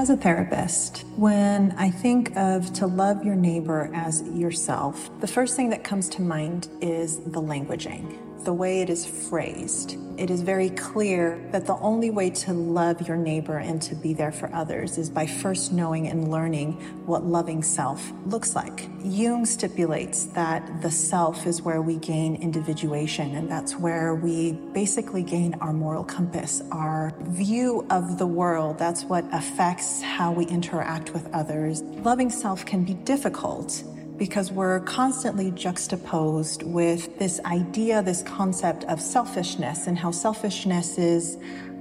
As a therapist, when I think of to love your neighbor as yourself, the first thing that comes to mind is the languaging the way it is phrased. It is very clear that the only way to love your neighbor and to be there for others is by first knowing and learning what loving self looks like. Jung stipulates that the self is where we gain individuation, and that's where we basically gain our moral compass, our view of the world. That's what affects how we interact with others. Loving self can be difficult because we're constantly juxtaposed with this idea, this concept of selfishness, and how selfishness is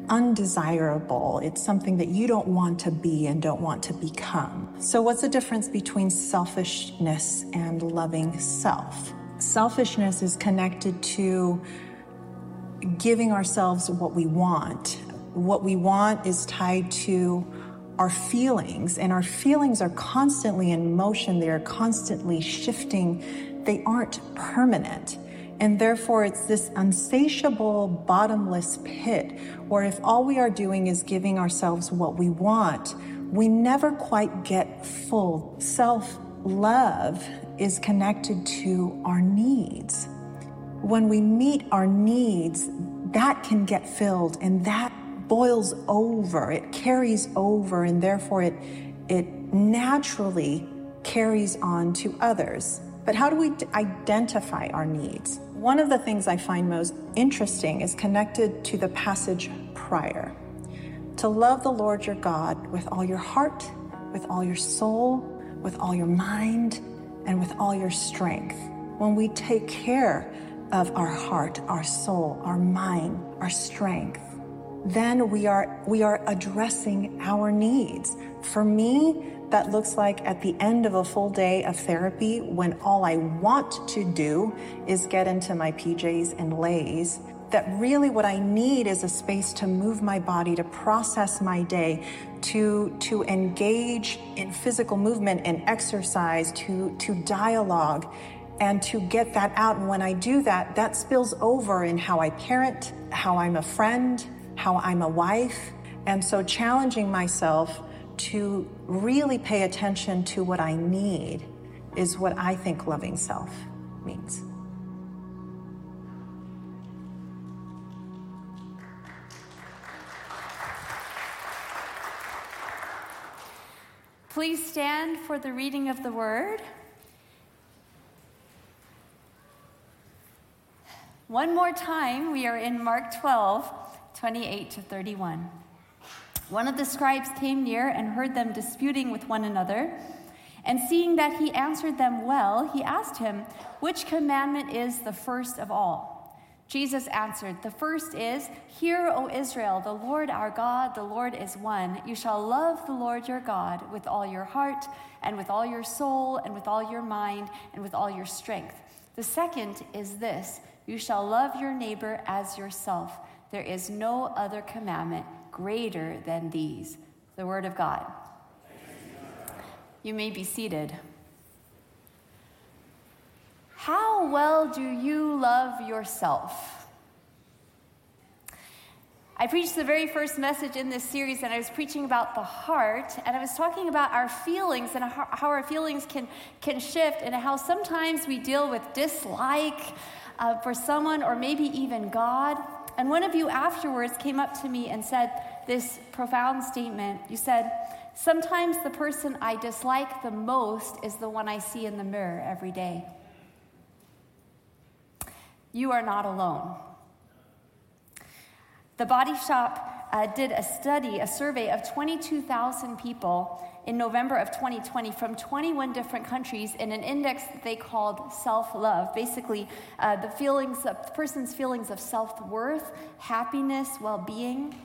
undesirable. It's something that you don't want to be and don't want to become. So, what's the difference between selfishness and loving self? Selfishness is connected to giving ourselves what we want. What we want is tied to our feelings, and our feelings are constantly in motion, they are constantly shifting, they aren't permanent. And therefore, it's this unsatiable, bottomless pit where if all we are doing is giving ourselves what we want, we never quite get full. Self love is connected to our needs. When we meet our needs, that can get filled, and that boils over, it carries over, and therefore it, it naturally carries on to others. But how do we identify our needs? One of the things I find most interesting is connected to the passage prior. To love the Lord your God with all your heart, with all your soul, with all your mind, and with all your strength. When we take care of our heart, our soul, our mind, our strength, then we are we are addressing our needs. For me, that looks like at the end of a full day of therapy when all I want to do is get into my PJs and laze. That really what I need is a space to move my body, to process my day, to, to engage in physical movement and exercise, to, to dialogue, and to get that out. And when I do that, that spills over in how I parent, how I'm a friend, how I'm a wife. And so challenging myself to really pay attention to what I need is what I think loving self means. Please stand for the reading of the word. One more time, we are in Mark 12, 28 to 31. One of the scribes came near and heard them disputing with one another. And seeing that he answered them well, he asked him, Which commandment is the first of all? Jesus answered, The first is, Hear, O Israel, the Lord our God, the Lord is one. You shall love the Lord your God with all your heart, and with all your soul, and with all your mind, and with all your strength. The second is this You shall love your neighbor as yourself. There is no other commandment greater than these. The Word of God. You may be seated. How well do you love yourself? I preached the very first message in this series, and I was preaching about the heart, and I was talking about our feelings and how our feelings can, can shift, and how sometimes we deal with dislike uh, for someone or maybe even God. And one of you afterwards came up to me and said this profound statement. You said, Sometimes the person I dislike the most is the one I see in the mirror every day. You are not alone. The Body Shop uh, did a study, a survey of 22,000 people in November of 2020 from 21 different countries in an index that they called self love. Basically, uh, the feelings of the person's feelings of self worth, happiness, well being.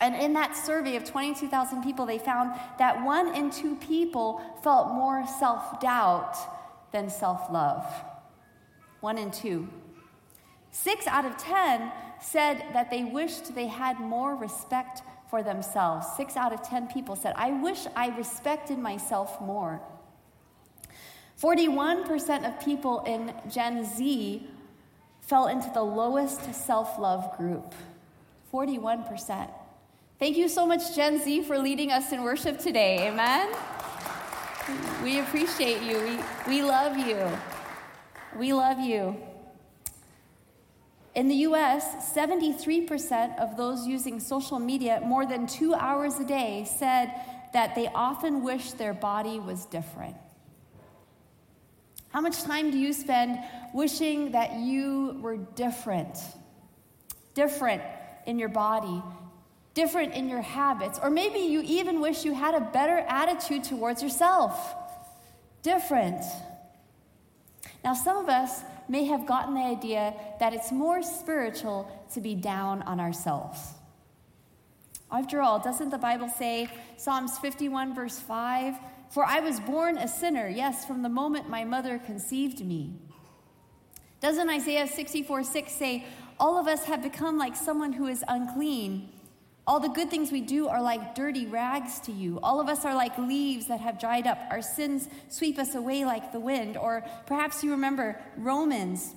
And in that survey of 22,000 people, they found that one in two people felt more self doubt than self love. One in two. Six out of 10 said that they wished they had more respect for themselves. Six out of 10 people said, I wish I respected myself more. 41% of people in Gen Z fell into the lowest self love group. 41%. Thank you so much, Gen Z, for leading us in worship today. Amen. We appreciate you. We, we love you. We love you. In the US, 73% of those using social media more than two hours a day said that they often wish their body was different. How much time do you spend wishing that you were different? Different in your body, different in your habits, or maybe you even wish you had a better attitude towards yourself. Different. Now, some of us may have gotten the idea that it's more spiritual to be down on ourselves. After all, doesn't the Bible say, Psalms 51, verse 5, For I was born a sinner, yes, from the moment my mother conceived me? Doesn't Isaiah 64, 6 say, All of us have become like someone who is unclean? All the good things we do are like dirty rags to you. All of us are like leaves that have dried up. Our sins sweep us away like the wind. Or perhaps you remember Romans,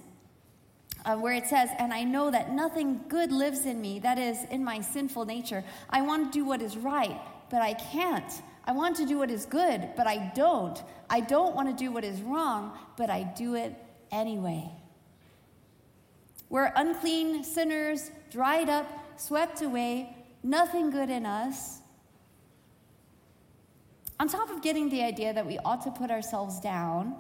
uh, where it says, And I know that nothing good lives in me, that is, in my sinful nature. I want to do what is right, but I can't. I want to do what is good, but I don't. I don't want to do what is wrong, but I do it anyway. We're unclean sinners, dried up, swept away, nothing good in us. On top of getting the idea that we ought to put ourselves down,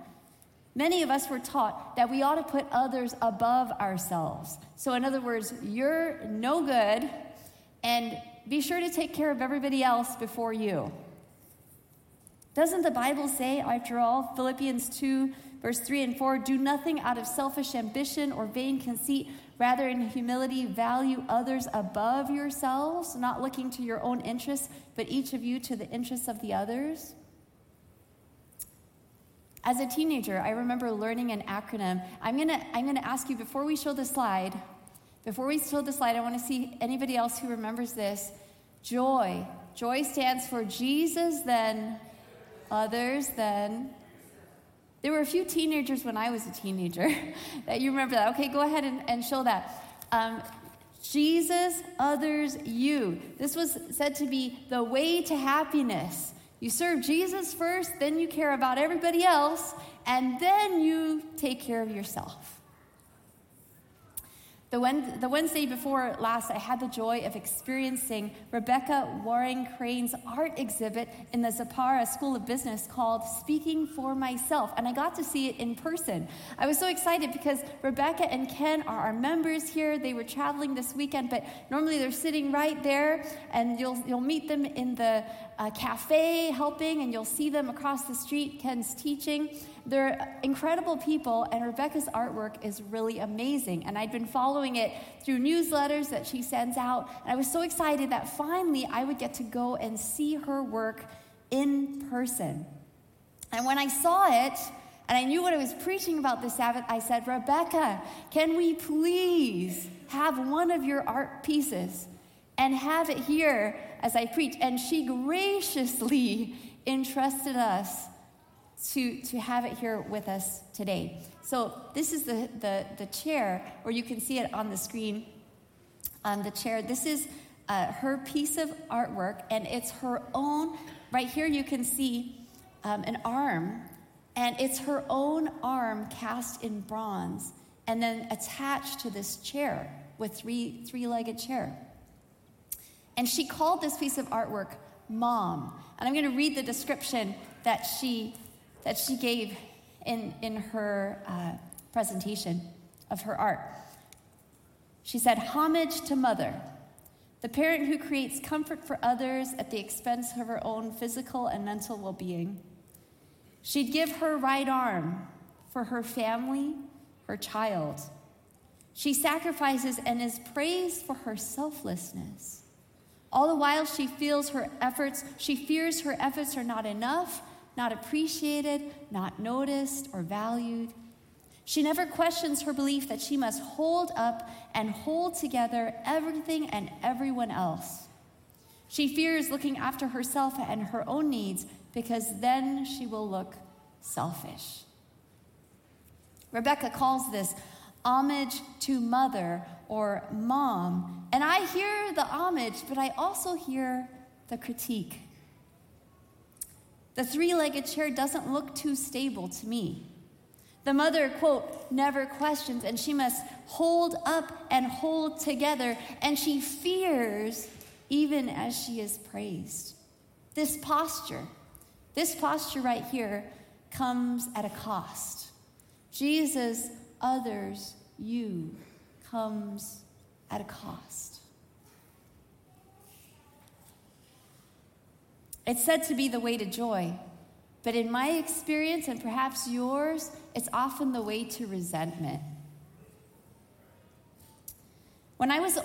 many of us were taught that we ought to put others above ourselves. So, in other words, you're no good, and be sure to take care of everybody else before you. Doesn't the Bible say, after all, Philippians 2, verse 3 and 4, do nothing out of selfish ambition or vain conceit? Rather, in humility, value others above yourselves, not looking to your own interests, but each of you to the interests of the others. As a teenager, I remember learning an acronym. I'm going to I'm to ask you before we show the slide, before we show the slide, I want to see anybody else who remembers this. Joy. Joy stands for Jesus, then others, then there were a few teenagers when I was a teenager that you remember that. Okay, go ahead and, and show that. Um, Jesus, others, you. This was said to be the way to happiness. You serve Jesus first, then you care about everybody else, and then you take care of yourself. The, Wednesday before last, I had the joy of experiencing Rebecca Waring Crane's art exhibit in the Zapara School of Business called Speaking for Myself, and I got to see it in person. I was so excited because Rebecca and Ken are our members here. They were traveling this weekend, but normally they're sitting right there, and you'll, you'll meet them in the uh, cafe helping, and you'll see them across the street. Ken's teaching. They're incredible people, and Rebecca's artwork is really amazing. And I'd been following it through newsletters that she sends out, and I was so excited that finally I would get to go and see her work in person. And when I saw it, and I knew what I was preaching about this Sabbath, I said, Rebecca, can we please have one of your art pieces and have it here as I preach? And she graciously entrusted us to, to have it here with us today. So, this is the, the, the chair, or you can see it on the screen on the chair. This is uh, her piece of artwork, and it's her own. Right here, you can see um, an arm, and it's her own arm cast in bronze and then attached to this chair with three three legged chair. And she called this piece of artwork Mom. And I'm going to read the description that she that she gave in, in her uh, presentation of her art. She said, Homage to Mother, the parent who creates comfort for others at the expense of her own physical and mental well being. She'd give her right arm for her family, her child. She sacrifices and is praised for her selflessness. All the while she feels her efforts, she fears her efforts are not enough not appreciated, not noticed, or valued. She never questions her belief that she must hold up and hold together everything and everyone else. She fears looking after herself and her own needs because then she will look selfish. Rebecca calls this homage to mother or mom. And I hear the homage, but I also hear the critique. The three legged chair doesn't look too stable to me. The mother, quote, never questions, and she must hold up and hold together, and she fears even as she is praised. This posture, this posture right here, comes at a cost. Jesus, others, you, comes at a cost. It's said to be the way to joy, but in my experience, and perhaps yours, it's often the way to resentment. When I was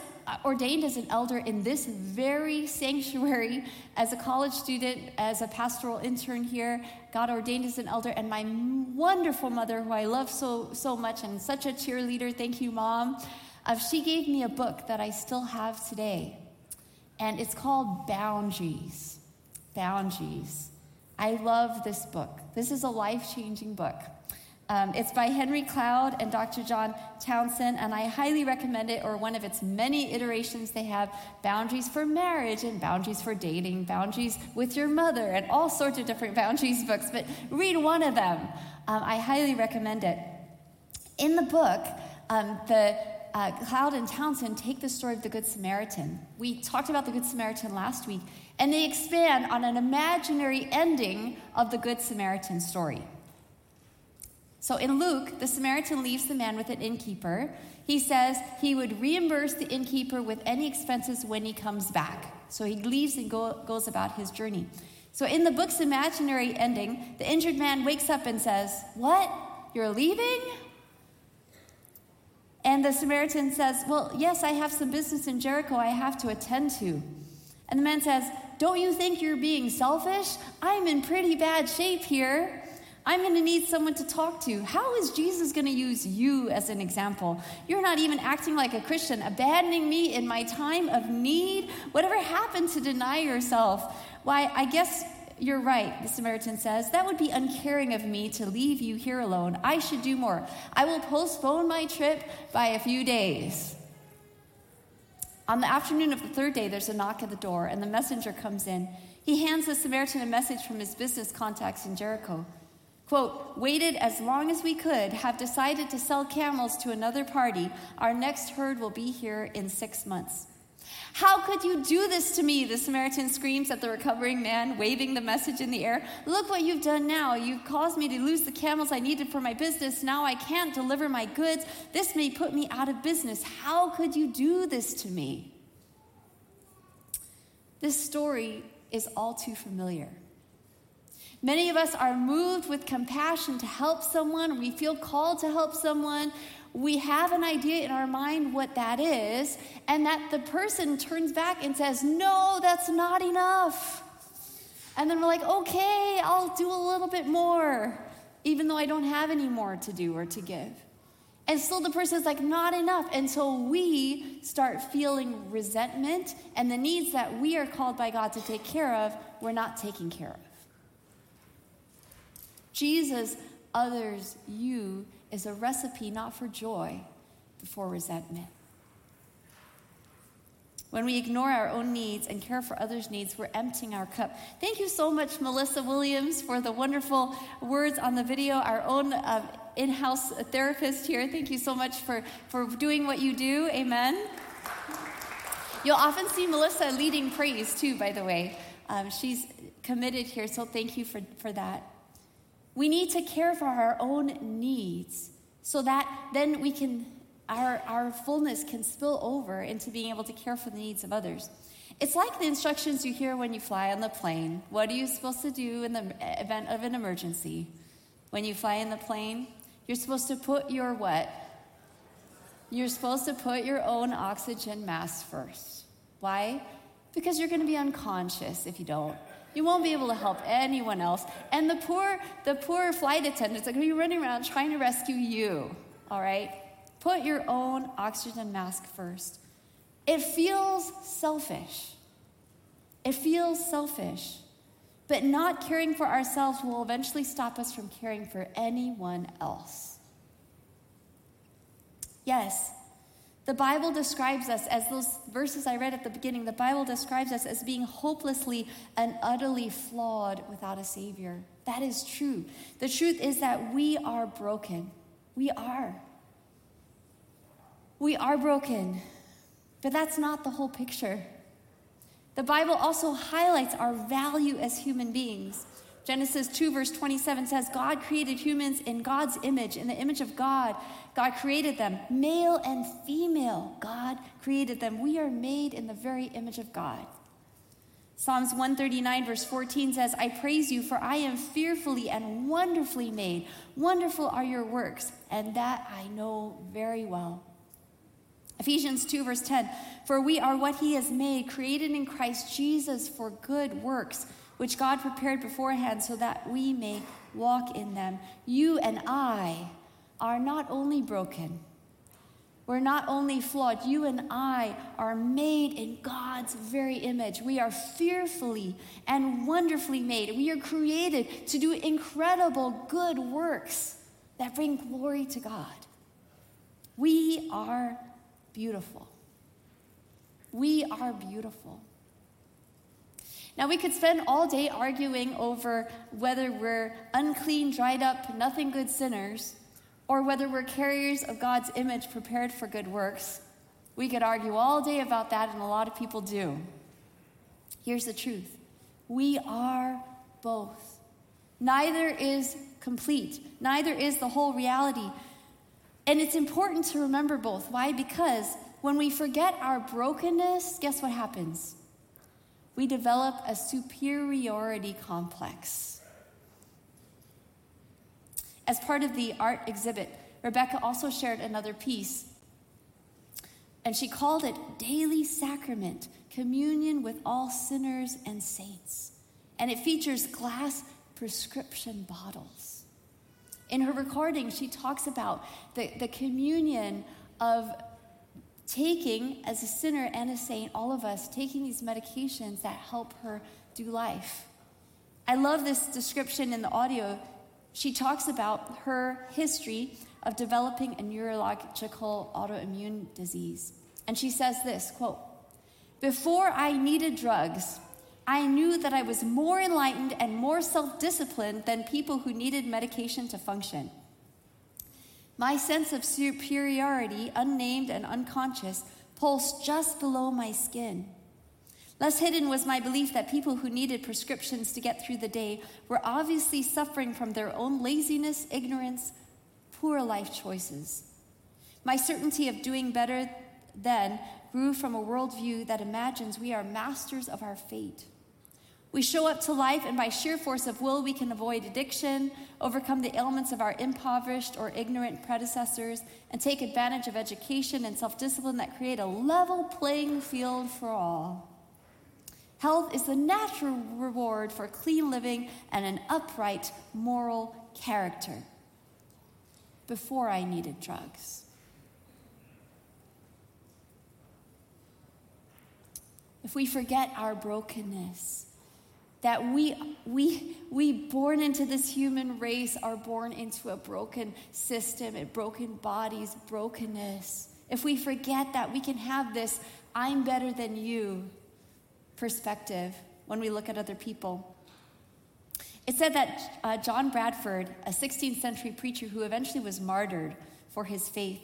ordained as an elder in this very sanctuary, as a college student, as a pastoral intern here, got ordained as an elder, and my wonderful mother, who I love so, so much and such a cheerleader, thank you, Mom, uh, she gave me a book that I still have today. And it's called Boundaries boundaries. I love this book. This is a life changing book. Um, it's by Henry Cloud and Dr. John Townsend, and I highly recommend it, or one of its many iterations. They have boundaries for marriage and boundaries for dating, boundaries with your mother, and all sorts of different boundaries books, but read one of them. Um, I highly recommend it. In the book, um, the uh, Cloud and Townsend take the story of the Good Samaritan. We talked about the Good Samaritan last week, and they expand on an imaginary ending of the Good Samaritan story. So in Luke, the Samaritan leaves the man with an innkeeper. He says he would reimburse the innkeeper with any expenses when he comes back. So he leaves and go, goes about his journey. So in the book's imaginary ending, the injured man wakes up and says, What? You're leaving? And the Samaritan says, Well, yes, I have some business in Jericho I have to attend to. And the man says, Don't you think you're being selfish? I'm in pretty bad shape here. I'm going to need someone to talk to. How is Jesus going to use you as an example? You're not even acting like a Christian, abandoning me in my time of need. Whatever happened to deny yourself? Why, I guess you're right, the Samaritan says. That would be uncaring of me to leave you here alone. I should do more. I will postpone my trip by a few days. On the afternoon of the third day, there's a knock at the door, and the messenger comes in. He hands the Samaritan a message from his business contacts in Jericho. Quote, waited as long as we could, have decided to sell camels to another party. Our next herd will be here in six months. How could you do this to me? The Samaritan screams at the recovering man, waving the message in the air. Look what you've done now. You've caused me to lose the camels I needed for my business. Now I can't deliver my goods. This may put me out of business. How could you do this to me? This story is all too familiar. Many of us are moved with compassion to help someone. We feel called to help someone we have an idea in our mind what that is, and that the person turns back and says, No, that's not enough. And then we're like, Okay, I'll do a little bit more, even though I don't have any more to do or to give. And still the person's like, Not enough. And so we start feeling resentment, and the needs that we are called by God to take care of, we're not taking care of. Jesus, others, you is a recipe not for joy, but for resentment. When we ignore our own needs and care for others' needs, we're emptying our cup. Thank you so much, Melissa Williams, for the wonderful words on the video. Our own uh, in house therapist here. Thank you so much for, for doing what you do. Amen. You'll often see Melissa leading praise, too, by the way. Um, she's committed here, so thank you for, for that. We need to care for our own needs so that then we can, our, our fullness can spill over into being able to care for the needs of others. It's like the instructions you hear when you fly on the plane. What are you supposed to do in the event of an emergency? When you fly in the plane, you're supposed to put your what? You're supposed to put your own oxygen mask first. Why? Because you're going to be unconscious if you don't. You won't be able to help anyone else. And the poor, the poor flight attendants are going to be running around trying to rescue you. All right? Put your own oxygen mask first. It feels selfish. It feels selfish. But not caring for ourselves will eventually stop us from caring for anyone else. Yes, the Bible describes us, as those verses I read at the beginning, the Bible describes us as being hopelessly and utterly flawed without a Savior. That is true. The truth is that we are broken. We are. We are broken. But that's not the whole picture. The Bible also highlights our value as human beings. Genesis 2, verse 27 says, God created humans in God's image, in the image of God. God created them, male and female. God created them. We are made in the very image of God. Psalms 139, verse 14 says, I praise you, for I am fearfully and wonderfully made. Wonderful are your works, and that I know very well. Ephesians 2, verse 10 For we are what he has made, created in Christ Jesus for good works, which God prepared beforehand so that we may walk in them. You and I are not only broken, we're not only flawed, you and I are made in God's very image. We are fearfully and wonderfully made. We are created to do incredible good works that bring glory to God. We are beautiful. We are beautiful. Now, we could spend all day arguing over whether we're unclean, dried up, nothing good sinners, or whether we're carriers of God's image prepared for good works. We could argue all day about that, and a lot of people do. Here's the truth we are both. Neither is complete, neither is the whole reality. And it's important to remember both. Why? Because when we forget our brokenness, guess what happens? We develop a superiority complex. As part of the art exhibit, Rebecca also shared another piece. And she called it Daily Sacrament Communion with All Sinners and Saints. And it features glass prescription bottles. In her recording, she talks about the, the communion of taking, as a sinner and a saint, all of us, taking these medications that help her do life. I love this description in the audio. She talks about her history of developing a neurological autoimmune disease. And she says this quote, Before I needed drugs, I knew that I was more enlightened and more self disciplined than people who needed medication to function. My sense of superiority, unnamed and unconscious, pulsed just below my skin. Less hidden was my belief that people who needed prescriptions to get through the day were obviously suffering from their own laziness, ignorance, poor life choices. My certainty of doing better then grew from a worldview that imagines we are masters of our fate. We show up to life, and by sheer force of will, we can avoid addiction, overcome the ailments of our impoverished or ignorant predecessors, and take advantage of education and self discipline that create a level playing field for all. Health is the natural reward for clean living and an upright moral character. Before I needed drugs. If we forget our brokenness, that we we we born into this human race are born into a broken system and broken bodies brokenness. If we forget that we can have this i'm better than you perspective when we look at other people. It said that uh, john bradford a 16th century preacher who eventually was martyred for his faith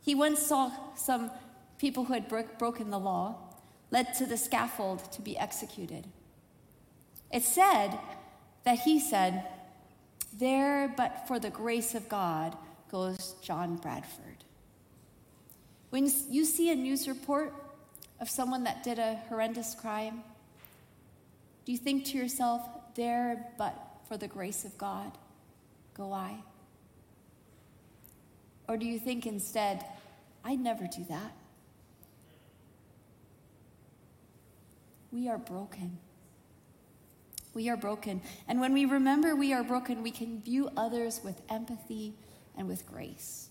he once saw some people who had bro- broken the law led to the scaffold to be executed it said that he said, There, but for the grace of God, goes John Bradford. When you see a news report of someone that did a horrendous crime, do you think to yourself, There, but for the grace of God, go I? Or do you think instead, I'd never do that? We are broken. We are broken. And when we remember we are broken, we can view others with empathy and with grace.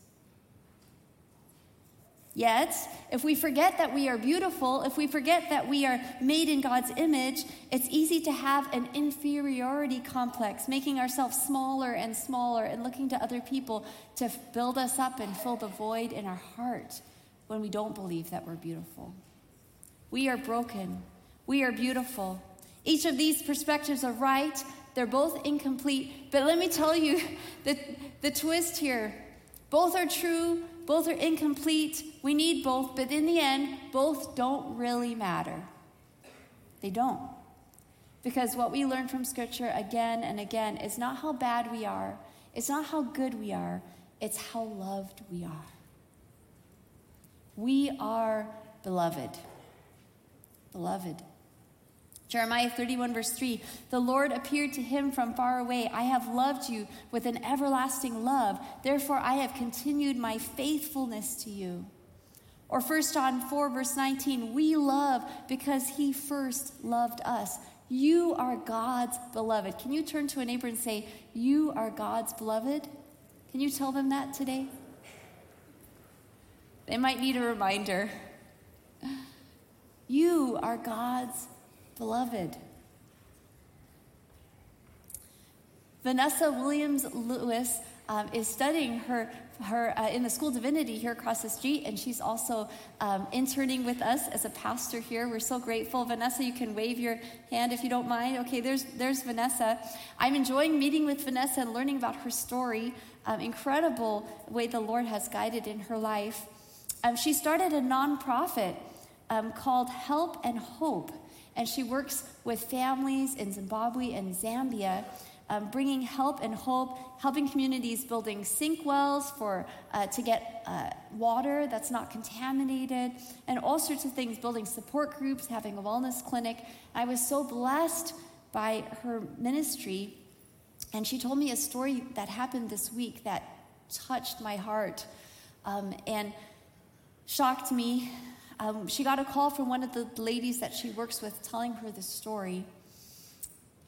Yet, if we forget that we are beautiful, if we forget that we are made in God's image, it's easy to have an inferiority complex, making ourselves smaller and smaller and looking to other people to build us up and fill the void in our heart when we don't believe that we're beautiful. We are broken. We are beautiful. Each of these perspectives are right. They're both incomplete. But let me tell you the, the twist here both are true, both are incomplete. We need both, but in the end, both don't really matter. They don't. Because what we learn from Scripture again and again is not how bad we are, it's not how good we are, it's how loved we are. We are beloved. Beloved. Jeremiah 31, verse 3 The Lord appeared to him from far away. I have loved you with an everlasting love. Therefore, I have continued my faithfulness to you. Or 1 John 4, verse 19 We love because he first loved us. You are God's beloved. Can you turn to a neighbor and say, You are God's beloved? Can you tell them that today? They might need a reminder. You are God's beloved. Vanessa Williams Lewis um, is studying her, her uh, in the School Divinity here across the street, and she's also um, interning with us as a pastor here. We're so grateful. Vanessa, you can wave your hand if you don't mind. Okay, there's, there's Vanessa. I'm enjoying meeting with Vanessa and learning about her story. Um, incredible way the Lord has guided in her life. Um, she started a nonprofit um, called Help and Hope, and she works with families in Zimbabwe and Zambia. Um, bringing help and hope, helping communities building sink wells for uh, to get uh, water that's not contaminated, and all sorts of things. Building support groups, having a wellness clinic. I was so blessed by her ministry, and she told me a story that happened this week that touched my heart, um, and shocked me. Um, she got a call from one of the ladies that she works with telling her the story.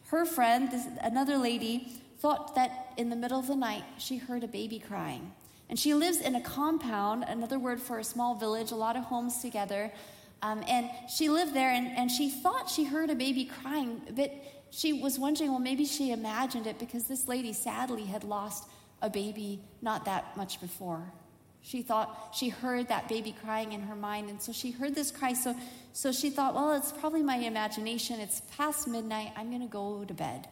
Her friend, this, another lady, thought that in the middle of the night she heard a baby crying. And she lives in a compound, another word for a small village, a lot of homes together. Um, and she lived there and, and she thought she heard a baby crying, but she was wondering, well, maybe she imagined it because this lady sadly had lost a baby not that much before. She thought she heard that baby crying in her mind, and so she heard this cry. So, so she thought, well, it's probably my imagination. It's past midnight. I'm going to go to bed.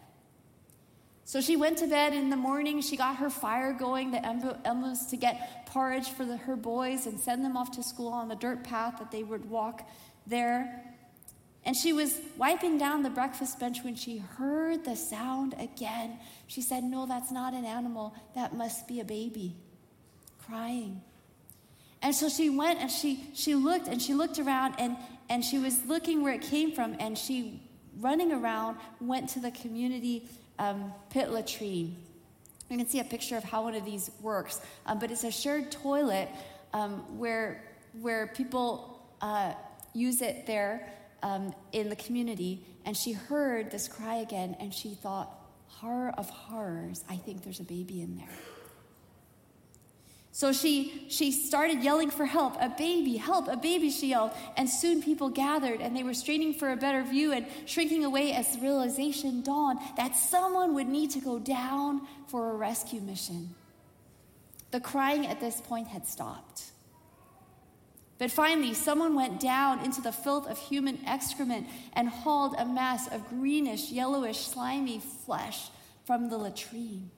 So she went to bed in the morning. She got her fire going, the emblems to get porridge for the, her boys and send them off to school on the dirt path that they would walk there. And she was wiping down the breakfast bench when she heard the sound again. She said, No, that's not an animal. That must be a baby crying. And so she went and she, she looked and she looked around and, and she was looking where it came from and she, running around, went to the community um, pit latrine. You can see a picture of how one of these works, um, but it's a shared toilet um, where, where people uh, use it there um, in the community. And she heard this cry again and she thought, horror of horrors, I think there's a baby in there. So she, she started yelling for help. A baby, help, a baby, she yelled. And soon people gathered and they were straining for a better view and shrinking away as the realization dawned that someone would need to go down for a rescue mission. The crying at this point had stopped. But finally, someone went down into the filth of human excrement and hauled a mass of greenish, yellowish, slimy flesh from the latrine.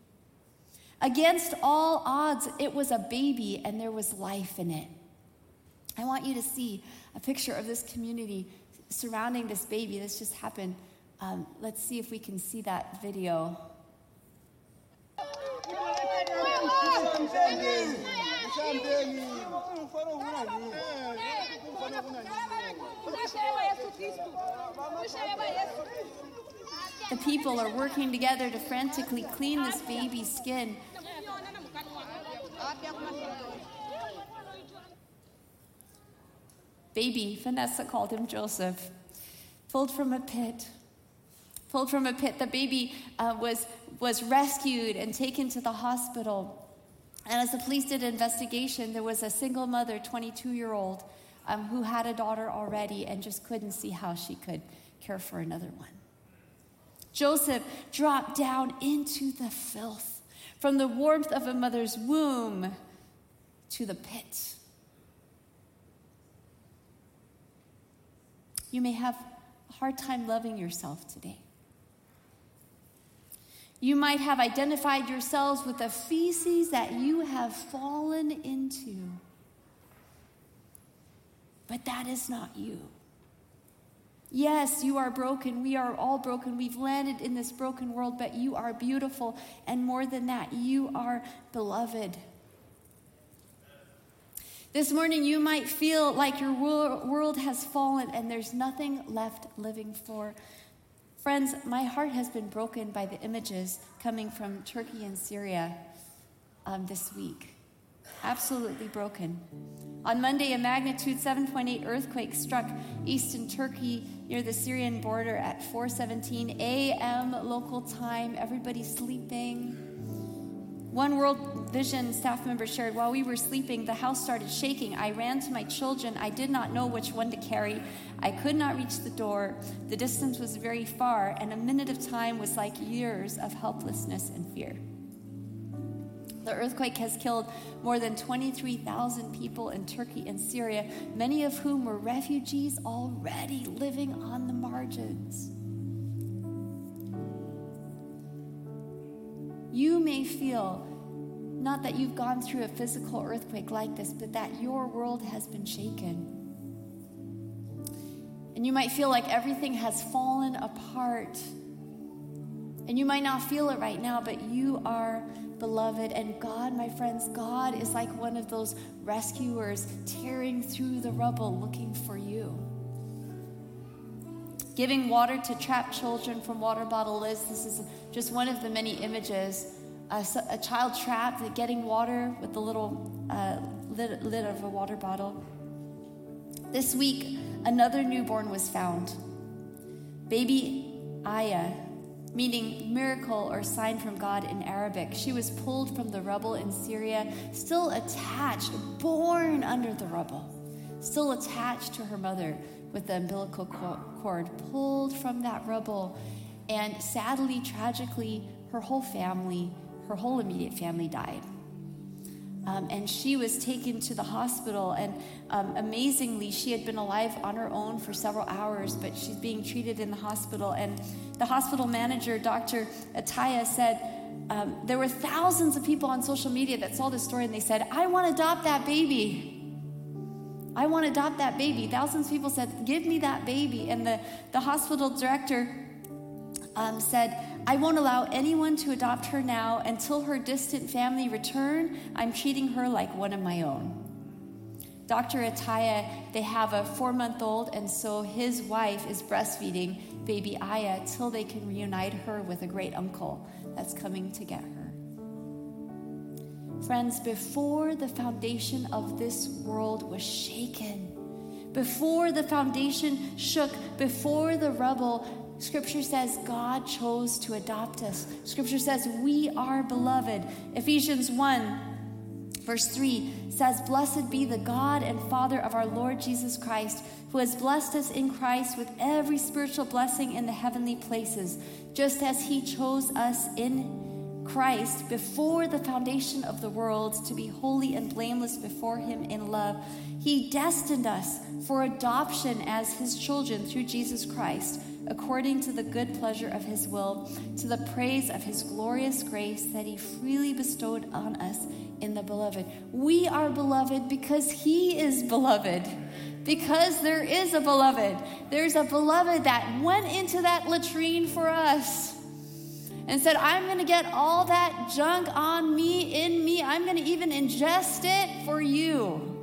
Against all odds, it was a baby and there was life in it. I want you to see a picture of this community surrounding this baby. This just happened. Um, let's see if we can see that video. The people are working together to frantically clean this baby's skin. Baby, Vanessa called him Joseph, pulled from a pit. Pulled from a pit. The baby uh, was, was rescued and taken to the hospital. And as the police did an investigation, there was a single mother, 22 year old, um, who had a daughter already and just couldn't see how she could care for another one. Joseph dropped down into the filth from the warmth of a mother's womb to the pit. You may have a hard time loving yourself today. You might have identified yourselves with the feces that you have fallen into. But that is not you. Yes, you are broken. We are all broken. We've landed in this broken world, but you are beautiful. And more than that, you are beloved. This morning, you might feel like your world has fallen and there's nothing left living for. Friends, my heart has been broken by the images coming from Turkey and Syria um, this week. Absolutely broken. On Monday, a magnitude 7.8 earthquake struck eastern Turkey near the Syrian border at 4:17 a.m. local time. Everybody sleeping. One World Vision staff member shared, while we were sleeping, the house started shaking. I ran to my children. I did not know which one to carry. I could not reach the door. The distance was very far, and a minute of time was like years of helplessness and fear. The earthquake has killed more than 23,000 people in Turkey and Syria, many of whom were refugees already living on the margins. You may feel not that you've gone through a physical earthquake like this, but that your world has been shaken. And you might feel like everything has fallen apart. And you might not feel it right now, but you are beloved. And God, my friends, God is like one of those rescuers tearing through the rubble looking for you giving water to trapped children from water bottle lids. This is just one of the many images. a, a child trapped getting water with the little uh, lid, lid of a water bottle. This week, another newborn was found. Baby Aya, meaning miracle or sign from God in Arabic. She was pulled from the rubble in Syria, still attached, born under the rubble, still attached to her mother with the umbilical cord, pulled from that rubble. And sadly, tragically, her whole family, her whole immediate family died. Um, and she was taken to the hospital. And um, amazingly, she had been alive on her own for several hours, but she's being treated in the hospital. And the hospital manager, Dr. Ataya, said, um, There were thousands of people on social media that saw this story, and they said, I want to adopt that baby. I want to adopt that baby. Thousands of people said, Give me that baby. And the, the hospital director um, said, I won't allow anyone to adopt her now until her distant family return. I'm treating her like one of my own. Dr. Ataya, they have a four month old, and so his wife is breastfeeding baby Aya till they can reunite her with a great uncle that's coming to get her. Friends, before the foundation of this world was shaken, before the foundation shook, before the rubble, Scripture says God chose to adopt us. Scripture says we are beloved. Ephesians 1, verse 3 says, Blessed be the God and Father of our Lord Jesus Christ, who has blessed us in Christ with every spiritual blessing in the heavenly places, just as he chose us in Christ before the foundation of the world to be holy and blameless before Him in love. He destined us for adoption as His children through Jesus Christ, according to the good pleasure of His will, to the praise of His glorious grace that He freely bestowed on us in the beloved. We are beloved because He is beloved. Because there is a beloved. There's a beloved that went into that latrine for us and said, I'm going to get all that junk on me, in me. I'm going to even ingest it for you.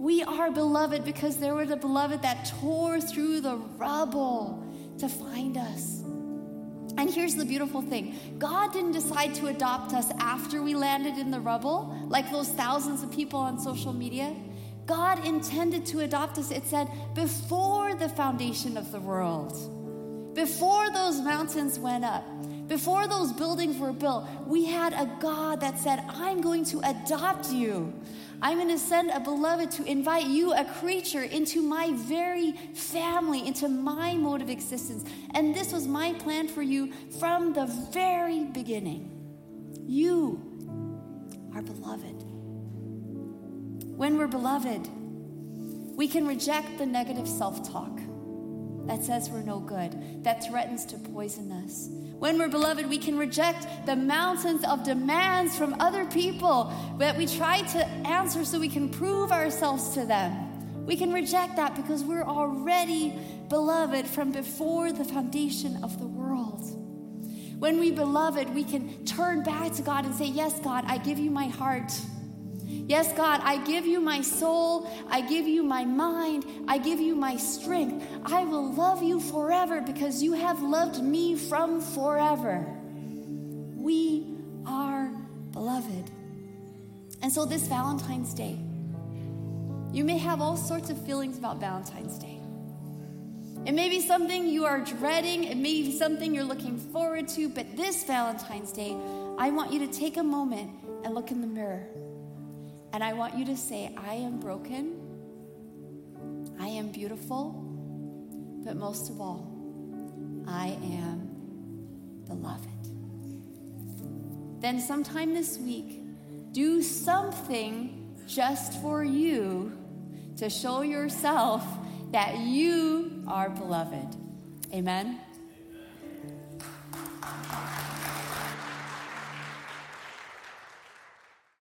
We are beloved because there was a beloved that tore through the rubble to find us. And here's the beautiful thing God didn't decide to adopt us after we landed in the rubble, like those thousands of people on social media. God intended to adopt us, it said, before the foundation of the world. Before those mountains went up, Before those buildings were built, we had a God that said, I'm going to adopt you. I'm going to send a beloved to invite you, a creature, into my very family, into my mode of existence. And this was my plan for you from the very beginning. You are beloved. When we're beloved, we can reject the negative self talk that says we're no good, that threatens to poison us. When we're beloved, we can reject the mountains of demands from other people that we try to answer so we can prove ourselves to them. We can reject that because we're already beloved from before the foundation of the world. When we beloved, we can turn back to God and say, Yes, God, I give you my heart. Mm. Yes, God, I give you my soul. I give you my mind. I give you my strength. I will love you forever because you have loved me from forever. We are beloved. And so, this Valentine's Day, you may have all sorts of feelings about Valentine's Day. It may be something you are dreading, it may be something you're looking forward to, but this Valentine's Day, I want you to take a moment and look in the mirror. And I want you to say, I am broken, I am beautiful, but most of all, I am beloved. Then, sometime this week, do something just for you to show yourself that you are beloved. Amen.